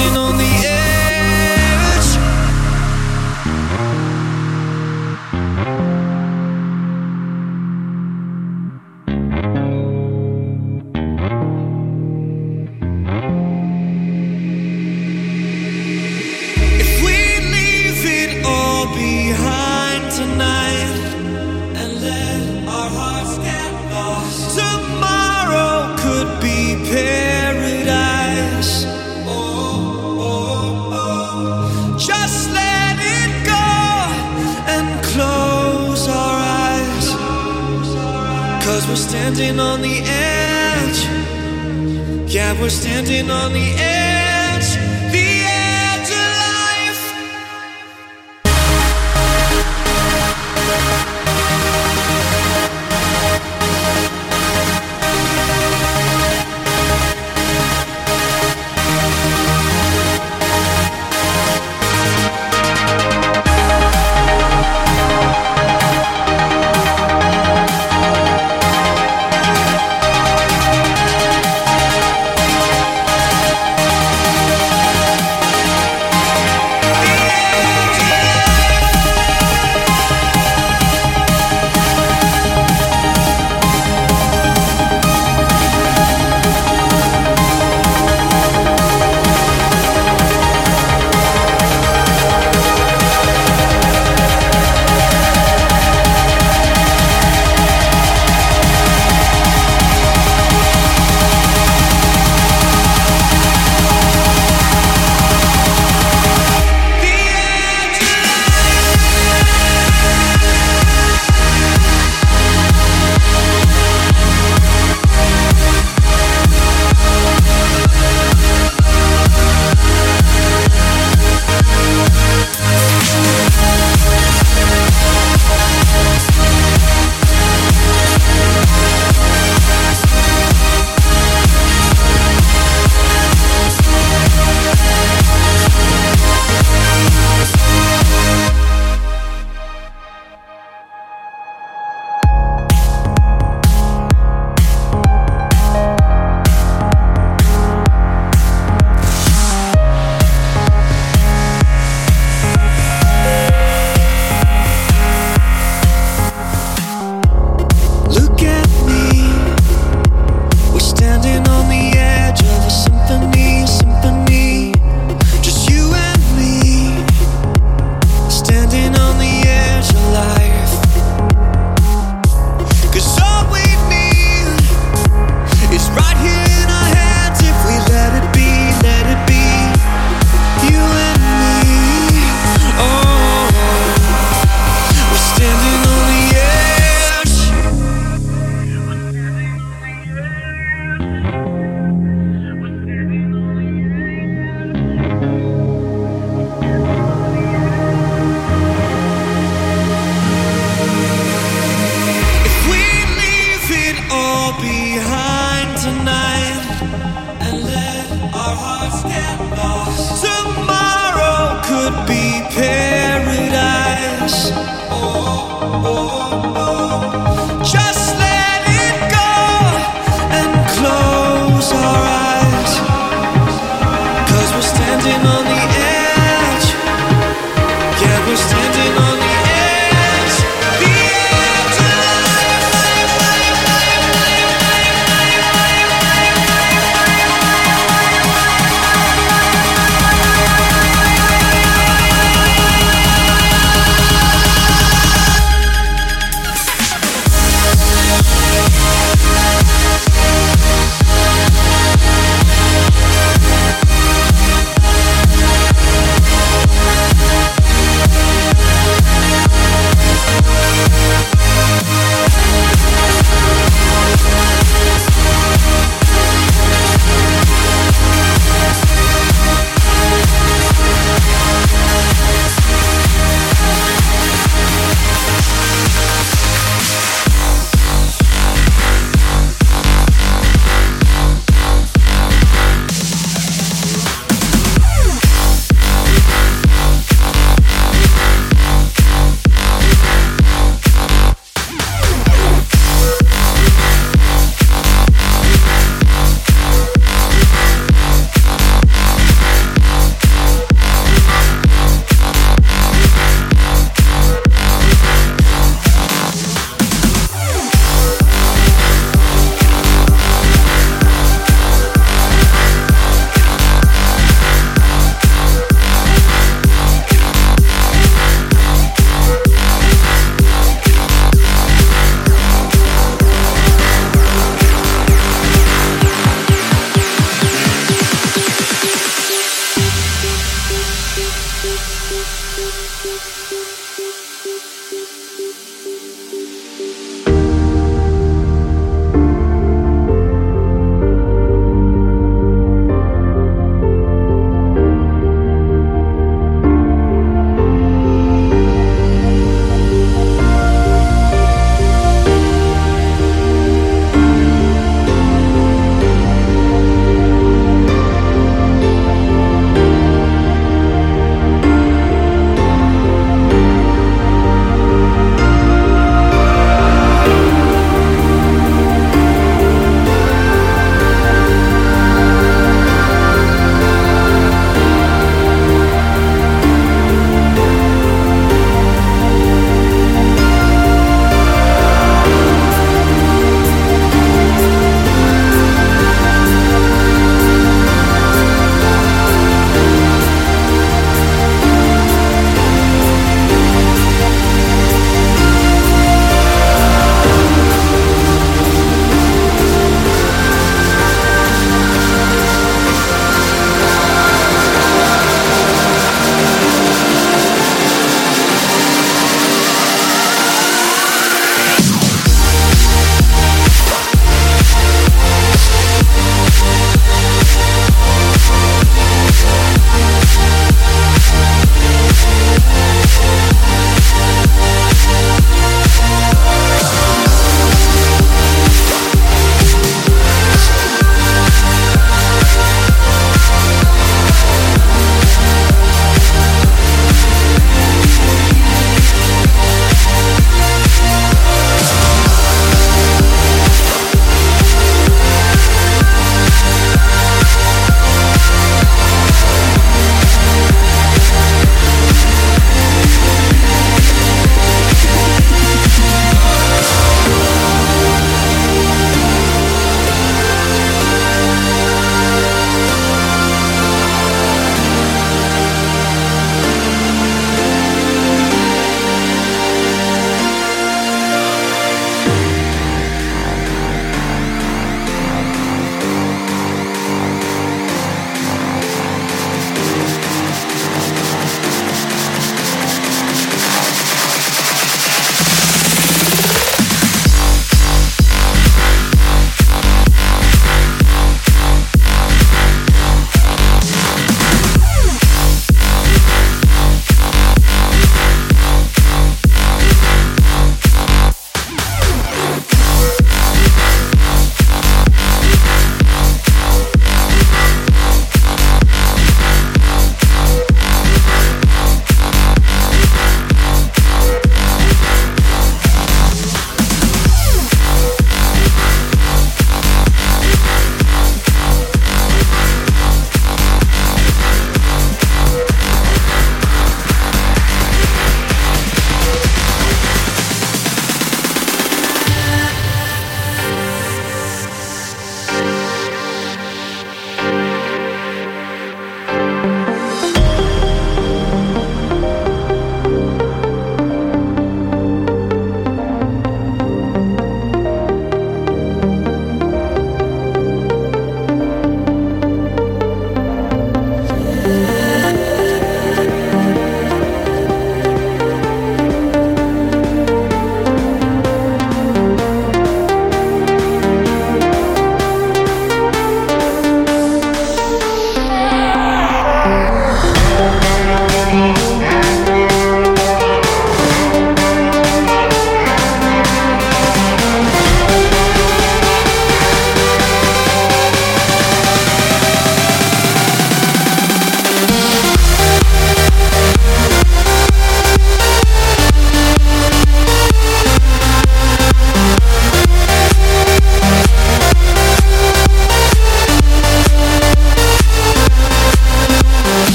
Watching on the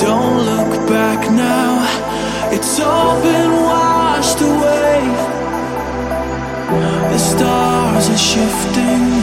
Don't look back now, it's all been washed away. The stars are shifting.